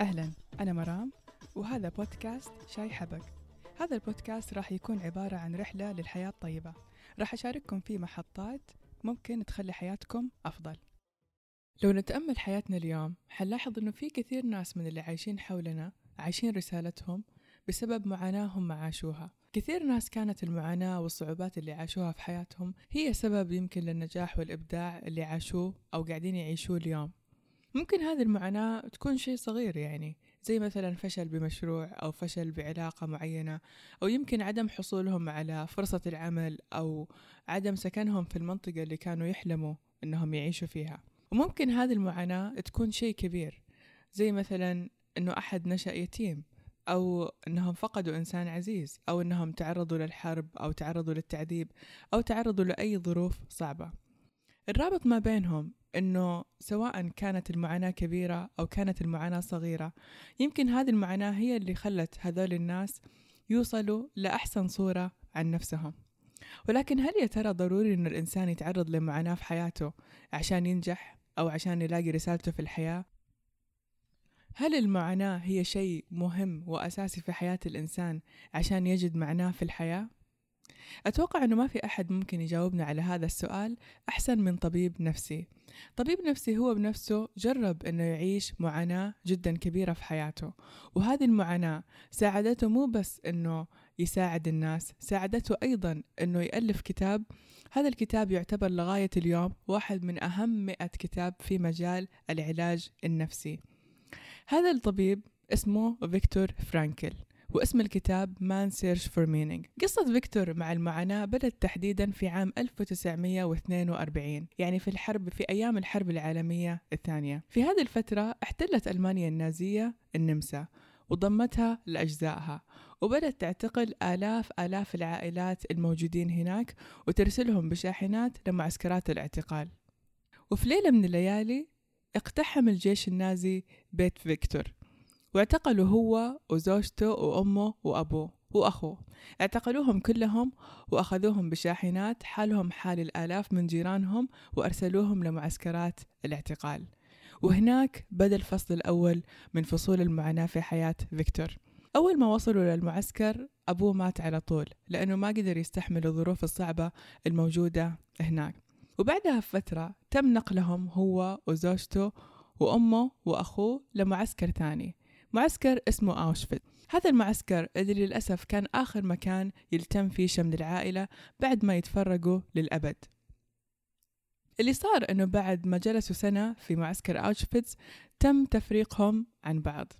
أهلا أنا مرام وهذا بودكاست شاي حبق هذا البودكاست راح يكون عبارة عن رحلة للحياة الطيبة. راح أشارككم فيه محطات ممكن تخلي حياتكم أفضل. لو نتأمل حياتنا اليوم حنلاحظ أنه في كثير ناس من اللي عايشين حولنا عايشين رسالتهم بسبب معاناهم ما عاشوها. كثير ناس كانت المعاناة والصعوبات اللي عاشوها في حياتهم هي سبب يمكن للنجاح والإبداع اللي عاشوه أو قاعدين يعيشوه اليوم. ممكن هذه المعاناة تكون شيء صغير يعني زي مثلا فشل بمشروع أو فشل بعلاقة معينة أو يمكن عدم حصولهم على فرصة العمل أو عدم سكنهم في المنطقة اللي كانوا يحلموا إنهم يعيشوا فيها. وممكن هذه المعاناة تكون شيء كبير زي مثلا إنه أحد نشأ يتيم أو أنهم فقدوا إنسان عزيز أو أنهم تعرضوا للحرب أو تعرضوا للتعذيب أو تعرضوا لأي ظروف صعبة. الرابط ما بينهم أنه سواء كانت المعاناة كبيرة أو كانت المعاناة صغيرة يمكن هذه المعاناة هي اللي خلت هذول الناس يوصلوا لأحسن صورة عن نفسهم ولكن هل يا ترى ضروري أن الإنسان يتعرض لمعاناة في حياته عشان ينجح أو عشان يلاقي رسالته في الحياة؟ هل المعاناة هي شيء مهم وأساسي في حياة الإنسان عشان يجد معناه في الحياة؟ أتوقع أنه ما في أحد ممكن يجاوبنا على هذا السؤال أحسن من طبيب نفسي. طبيب نفسي هو بنفسه جرب أنه يعيش معاناة جدا كبيرة في حياته وهذه المعاناة ساعدته مو بس أنه يساعد الناس ساعدته أيضا أنه يألف كتاب. هذا الكتاب يعتبر لغاية اليوم واحد من أهم مئة كتاب في مجال العلاج النفسي. هذا الطبيب اسمه فيكتور فرانكل. واسم الكتاب Man Search for Meaning. قصة فيكتور مع المعاناة بدأت تحديدا في عام 1942 يعني في الحرب في أيام الحرب العالمية الثانية. في هذه الفترة احتلت ألمانيا النازية النمسا وضمتها لأجزائها وبدأت تعتقل آلاف آلاف العائلات الموجودين هناك وترسلهم بشاحنات لمعسكرات الاعتقال. وفي ليلة من الليالي اقتحم الجيش النازي بيت فيكتور. واعتقلوا هو وزوجته وأمه وأبوه وأخوه. اعتقلوهم كلهم وأخذوهم بشاحنات حالهم حال الآلاف من جيرانهم وأرسلوهم لمعسكرات الاعتقال. وهناك بدأ الفصل الأول من فصول المعاناة في حياة فيكتور. أول ما وصلوا للمعسكر أبوه مات على طول لأنه ما قدر يستحمل الظروف الصعبة الموجودة هناك. وبعدها بفترة تم نقلهم هو وزوجته وأمه وأخوه لمعسكر ثاني. معسكر اسمه أوشفيت. هذا المعسكر اللي للأسف كان آخر مكان يلتم فيه شمل العائلة بعد ما يتفرقوا للأبد. اللي صار أنه بعد ما جلسوا سنة في معسكر أوشفيتس تم تفريقهم عن بعض.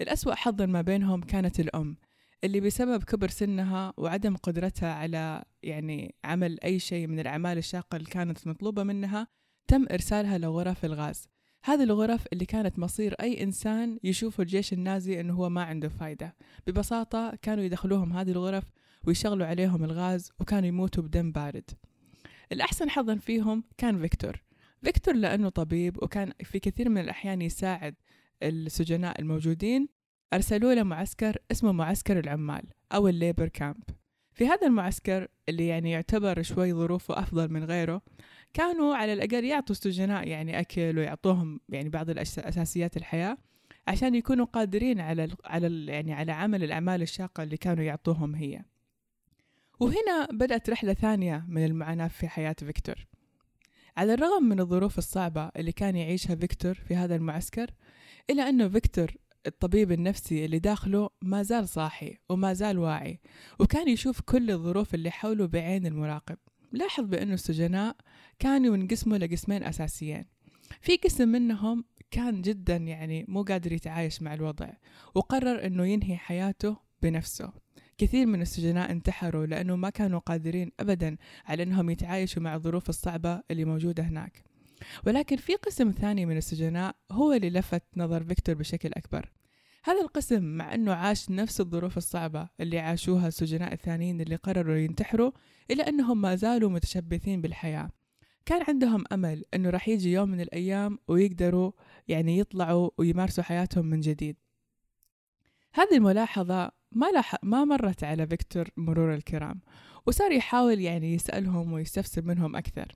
الأسوأ حظا ما بينهم كانت الأم اللي بسبب كبر سنها وعدم قدرتها على يعني عمل أي شيء من الأعمال الشاقة اللي كانت مطلوبة منها تم إرسالها لغرف الغاز. هذه الغرف اللي كانت مصير أي إنسان يشوف الجيش النازي أنه هو ما عنده فايدة. ببساطة كانوا يدخلوهم هذه الغرف ويشغلوا عليهم الغاز وكانوا يموتوا بدم بارد. الأحسن حظا فيهم كان فيكتور. فيكتور لأنه طبيب وكان في كثير من الأحيان يساعد السجناء الموجودين. أرسلوه لمعسكر اسمه معسكر العمال أو ال labor camp. في هذا المعسكر اللي يعني يعتبر شوي ظروفه أفضل من غيره كانوا على الأقل يعطوا السجناء يعني أكل ويعطوهم يعني بعض الأساسيات الحياة عشان يكونوا قادرين على على يعني على عمل الأعمال الشاقة اللي كانوا يعطوهم هي. وهنا بدأت رحلة ثانية من المعاناة في حياة فيكتور. على الرغم من الظروف الصعبة اللي كان يعيشها فيكتور في هذا المعسكر إلا أنه فيكتور الطبيب النفسي اللي داخله ما زال صاحي وما زال واعي وكان يشوف كل الظروف اللي حوله بعين المراقب. لاحظ بأنه السجناء كانوا ينقسموا لقسمين أساسيين. في قسم منهم كان جدا يعني مو قادر يتعايش مع الوضع وقرر أنه ينهي حياته بنفسه. كثير من السجناء انتحروا لأنه ما كانوا قادرين أبدا على أنهم يتعايشوا مع الظروف الصعبة اللي موجودة هناك. ولكن في قسم ثاني من السجناء هو اللي لفت نظر فيكتور بشكل أكبر. هذا القسم مع أنه عاش نفس الظروف الصعبة اللي عاشوها السجناء الثانيين اللي قرروا ينتحروا إلا أنهم ما زالوا متشبثين بالحياة؟ كان عندهم أمل أنه راح يجي يوم من الأيام ويقدروا يعني يطلعوا ويمارسوا حياتهم من جديد. هذه الملاحظة ما لح... ما مرت على فيكتور مرور الكرام وصار يحاول يعني يسألهم ويستفسر منهم أكثر.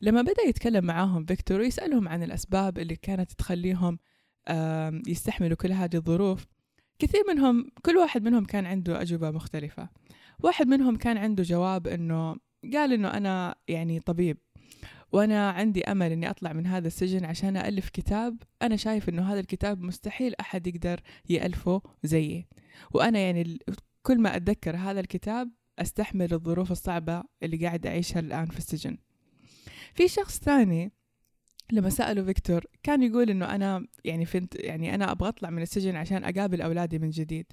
لما بدأ يتكلم معاهم فيكتور ويسألهم عن الأسباب اللي كانت تخليهم يستحملوا كل هذه الظروف. كثير منهم كل واحد منهم كان عنده أجوبة مختلفة. واحد منهم كان عنده جواب إنه قال إنه أنا يعني طبيب وأنا عندي أمل إني أطلع من هذا السجن عشان ألف كتاب. أنا شايف إنه هذا الكتاب مستحيل أحد يقدر يألفه زيي. وأنا يعني كل ما أتذكر هذا الكتاب أستحمل الظروف الصعبة اللي قاعد أعيشها الآن في السجن. في شخص ثاني لما سألوا فيكتور كان يقول إنه أنا يعني فنت يعني أنا أبغى أطلع من السجن عشان أقابل أولادي من جديد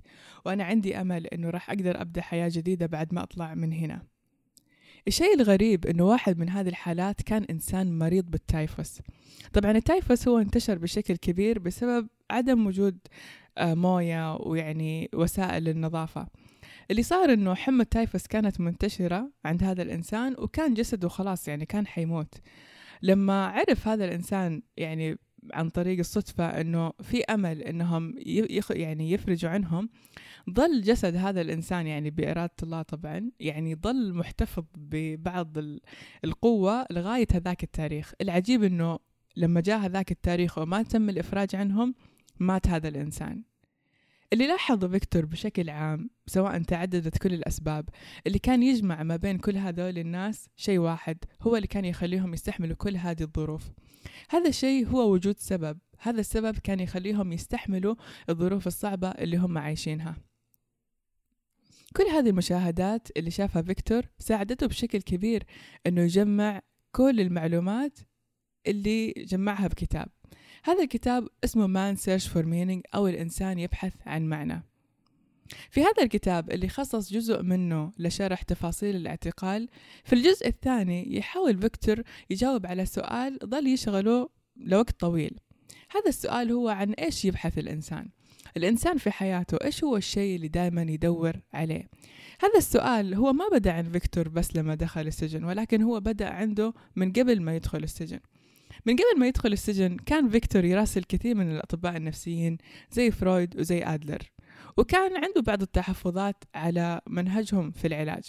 وأنا عندي أمل إنه راح أقدر أبدأ حياة جديدة بعد ما أطلع من هنا. الشيء الغريب إنه واحد من هذه الحالات كان إنسان مريض بالتايفوس. طبعا التايفوس هو انتشر بشكل كبير بسبب عدم وجود آه، موية ويعني وسائل النظافة. اللي صار إنه حمى التايفوس كانت منتشرة عند هذا الإنسان وكان جسده خلاص يعني كان حيموت. لما عرف هذا الإنسان يعني عن طريق الصدفة إنه في أمل إنهم يخ يعني يفرجوا عنهم ظل جسد هذا الإنسان يعني بإرادة الله طبعا يعني ظل محتفظ ببعض القوة لغاية هذاك التاريخ. العجيب أنه لما جاء هذاك التاريخ وما تم الإفراج عنهم مات هذا الإنسان. اللي لاحظه فيكتور بشكل عام سواء تعددت كل الأسباب اللي كان يجمع ما بين كل هذول الناس شيء واحد هو اللي كان يخليهم يستحملوا كل هذه الظروف. هذا الشيء هو وجود سبب. هذا السبب كان يخليهم يستحملوا الظروف الصعبة اللي هم عايشينها. كل هذه المشاهدات اللي شافها فيكتور ساعدته بشكل كبير إنه يجمع كل المعلومات اللي جمعها بكتاب هذا الكتاب اسمه Man Search for Meaning أو الإنسان يبحث عن معنى. في هذا الكتاب اللي خصص جزء منه لشرح تفاصيل الاعتقال في الجزء الثاني يحاول فيكتور يجاوب على سؤال ظل يشغله لوقت طويل. هذا السؤال هو عن إيش يبحث الإنسان؟ الإنسان في حياته إيش هو الشيء اللي دائما يدور عليه؟ هذا السؤال هو ما بدأ عند فيكتور بس لما دخل السجن ولكن هو بدأ عنده من قبل ما يدخل السجن. من قبل ما يدخل السجن كان فيكتور يراسل كثير من الأطباء النفسيين زي فرويد وزي آدلر وكان عنده بعض التحفظات على منهجهم في العلاج.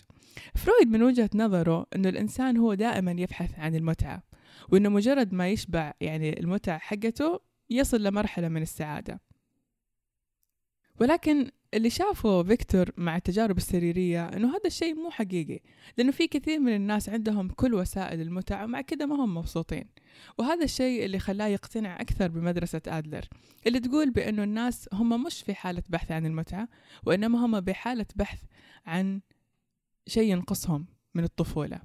فرويد من وجهة نظره أنه الإنسان هو دائما يبحث عن المتعة وأنه مجرد ما يشبع يعني المتعة حقته يصل لمرحلة من السعادة. ولكن اللي شافه فيكتور مع التجارب السريرية إنه هذا الشيء مو حقيقي لأنه في كثير من الناس عندهم كل وسائل المتعة ومع كده ما هم مبسوطين. وهذا الشيء اللي خلاه يقتنع أكثر بمدرسة آدلر اللي تقول بأنه الناس هم مش في حالة بحث عن المتعة وإنما هم بحالة بحث عن شيء ينقصهم من الطفولة.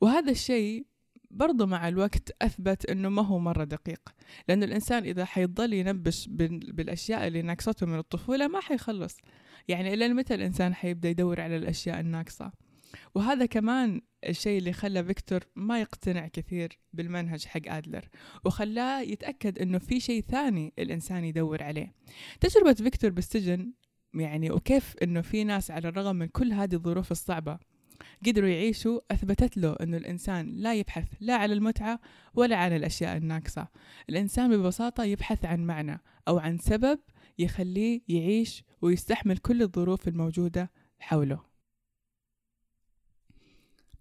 وهذا الشيء برضو مع الوقت أثبت أنه ما هو مرة دقيق لأن الإنسان إذا حيضل ينبش بالأشياء اللي ناقصته من الطفولة ما حيخلص. يعني إلى متى الإنسان حيبدأ يدور على الأشياء الناقصة؟ وهذا كمان الشيء اللي خلى فيكتور ما يقتنع كثير بالمنهج حق آدلر وخلاه يتأكد أنه في شيء ثاني الإنسان يدور عليه. تجربة فيكتور بالسجن يعني وكيف أنه في ناس على الرغم من كل هذه الظروف الصعبة قدروا يعيشوا أثبتت له أنه الإنسان لا يبحث لا على المتعة ولا عن الأشياء الناقصة. الإنسان ببساطة يبحث عن معنى أو عن سبب يخليه يعيش ويستحمل كل الظروف الموجودة حوله.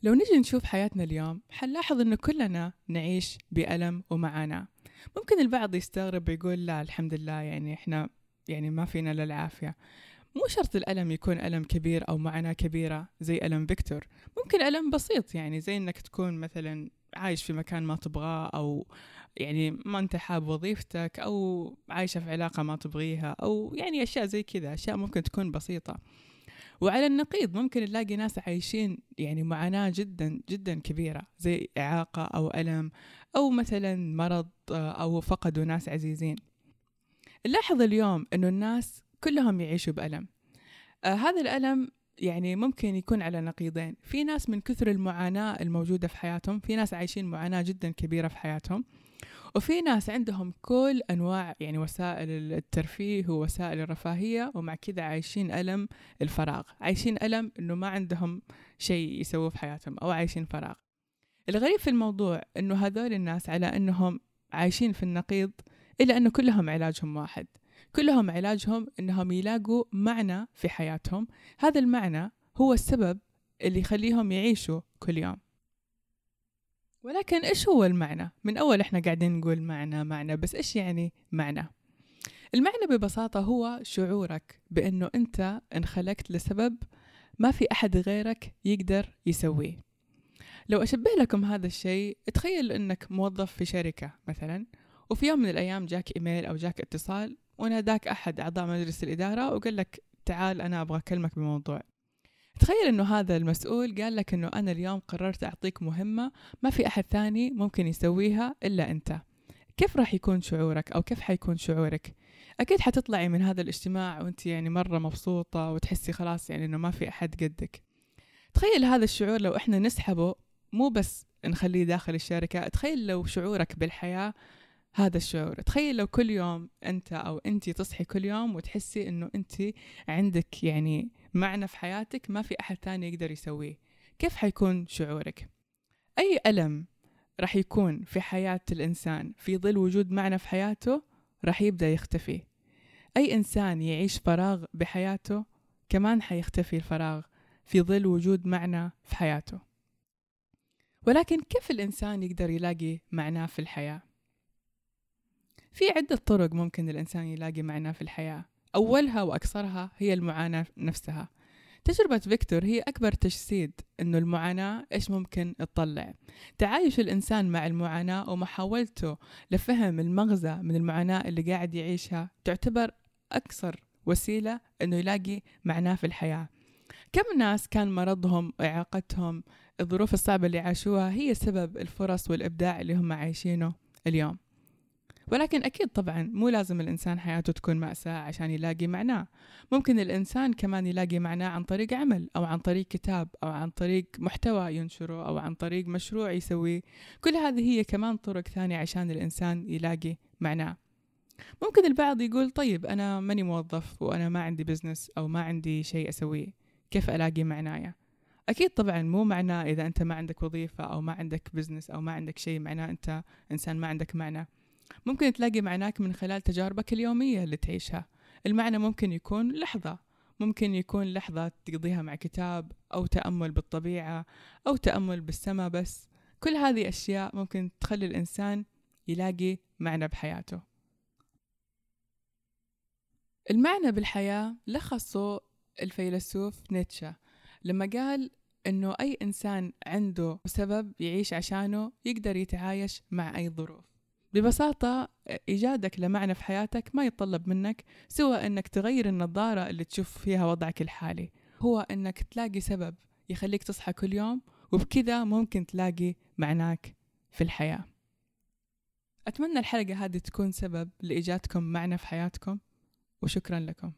لو نجي نشوف حياتنا اليوم حنلاحظ أنه كلنا نعيش بألم ومعاناة. ممكن البعض يستغرب ويقول لا الحمد لله يعني إحنا يعني ما فينا للعافية مو شرط الألم يكون ألم كبير أو معاناة كبيرة زي ألم فيكتور. ممكن ألم بسيط يعني زي إنك تكون مثلا عايش في مكان ما تبغاه أو يعني ما أنت حاب وظيفتك أو عايشة في علاقة ما تبغيها أو يعني أشياء زي كذا أشياء ممكن تكون بسيطة. وعلى النقيض ممكن نلاقي ناس عايشين يعني معاناة جدا جدا كبيرة زي إعاقة أو ألم أو مثلا مرض أو فقدوا ناس عزيزين. نلاحظ اليوم أنه الناس كلهم يعيشوا بألم. آه هذا الألم يعني ممكن يكون على نقيضين. في ناس من كثر المعاناة الموجودة في حياتهم في ناس عايشين معاناة جدا كبيرة في حياتهم. وفي ناس عندهم كل أنواع يعني وسائل الترفيه ووسائل الرفاهية ومع كذا عايشين ألم الفراغ. عايشين ألم أنه ما عندهم شيء يسووه في حياتهم أو عايشين فراغ. الغريب في الموضوع أنه هذول الناس على أنهم عايشين في النقيض إلا أنه كلهم علاجهم واحد. كلهم علاجهم إنهم يلاقوا معنى في حياتهم. هذا المعنى هو السبب اللي يخليهم يعيشوا كل يوم. ولكن إيش هو المعنى؟ من أول إحنا قاعدين نقول معنى معنى بس إيش يعني معنى؟ المعنى ببساطة هو شعورك بأنه أنت انخلقت لسبب ما في أحد غيرك يقدر يسويه لو أشبه لكم هذا الشيء تخيل أنك موظف في شركة مثلا وفي يوم من الأيام جاك إيميل أو جاك اتصال وناداك أحد أعضاء مجلس الإدارة وقال لك تعال أنا أبغى أكلمك بموضوع تخيل إنه هذا المسؤول قال لك إنه أنا اليوم قررت أعطيك مهمة ما في أحد ثاني ممكن يسويها إلا أنت. كيف راح يكون شعورك أو كيف حيكون شعورك؟ أكيد حتطلعي من هذا الاجتماع وأنت يعني مرة مبسوطة وتحسي خلاص يعني إنه ما في أحد قدك. تخيل هذا الشعور لو إحنا نسحبه مو بس نخليه داخل الشركة تخيل لو شعورك بالحياة هذا الشعور. تخيل لو كل يوم أنت أو انت تصحي كل يوم وتحسي إنه انت عندك يعني معنى في حياتك ما في أحد ثاني يقدر يسويه. كيف حيكون شعورك؟ أي ألم راح يكون في حياة الإنسان في ظل وجود معنى في حياته راح يبدأ يختفي. أي إنسان يعيش فراغ بحياته كمان حيختفي الفراغ في ظل وجود معنى في حياته. ولكن كيف الإنسان يقدر يلاقي معناه في الحياة؟ في عدة طرق ممكن الإنسان يلاقي معناه في الحياة. أولها وأكثرها هي المعاناة نفسها. تجربة فيكتور هي أكبر تجسيد أنه المعاناة إيش ممكن تطلع. تعايش الإنسان مع المعاناة ومحاولته لفهم المغزى من المعاناة اللي قاعد يعيشها تعتبر أكثر وسيلة أنه يلاقي معناه في الحياة. كم ناس كان مرضهم إعاقتهم الظروف الصعبة اللي عاشوها هي سبب الفرص والإبداع اللي هم عايشينه اليوم؟ ولكن أكيد طبعا مو لازم الإنسان حياته تكون مأساة عشان يلاقي معناه. ممكن الإنسان كمان يلاقي معناه عن طريق عمل أو عن طريق كتاب أو عن طريق محتوى ينشره أو عن طريق مشروع يسويه. كل هذه هي كمان طرق ثانية عشان الإنسان يلاقي معناه. ممكن البعض يقول طيب أنا ماني موظف وأنا ما عندي business أو ما عندي شيء أسويه. كيف ألاقي معنايا؟ أكيد طبعا مو معناه إذا أنت ما عندك وظيفة أو ما عندك business أو ما عندك شيء معناه أنت إنسان ما عندك معنى. ممكن تلاقي معناك من خلال تجاربك اليومية اللي تعيشها. المعنى ممكن يكون لحظة. ممكن يكون لحظة تقضيها مع كتاب أو تأمل بالطبيعة أو تأمل بالسماء بس. كل هذه أشياء ممكن تخلي الإنسان يلاقي معنى بحياته. المعنى بالحياة لخصه الفيلسوف نيتشه لما قال إنه أي إنسان عنده سبب يعيش عشانه يقدر يتعايش مع أي ظروف. ببساطة إيجادك لمعنى في حياتك ما يتطلب منك سوى أنك تغير النظارة اللي تشوف فيها وضعك الحالي. هو أنك تلاقي سبب يخليك تصحى كل يوم وبكذا ممكن تلاقي معناك في الحياة. أتمنى الحلقة هذه تكون سبب لإيجادكم معنى في حياتكم وشكرا لكم.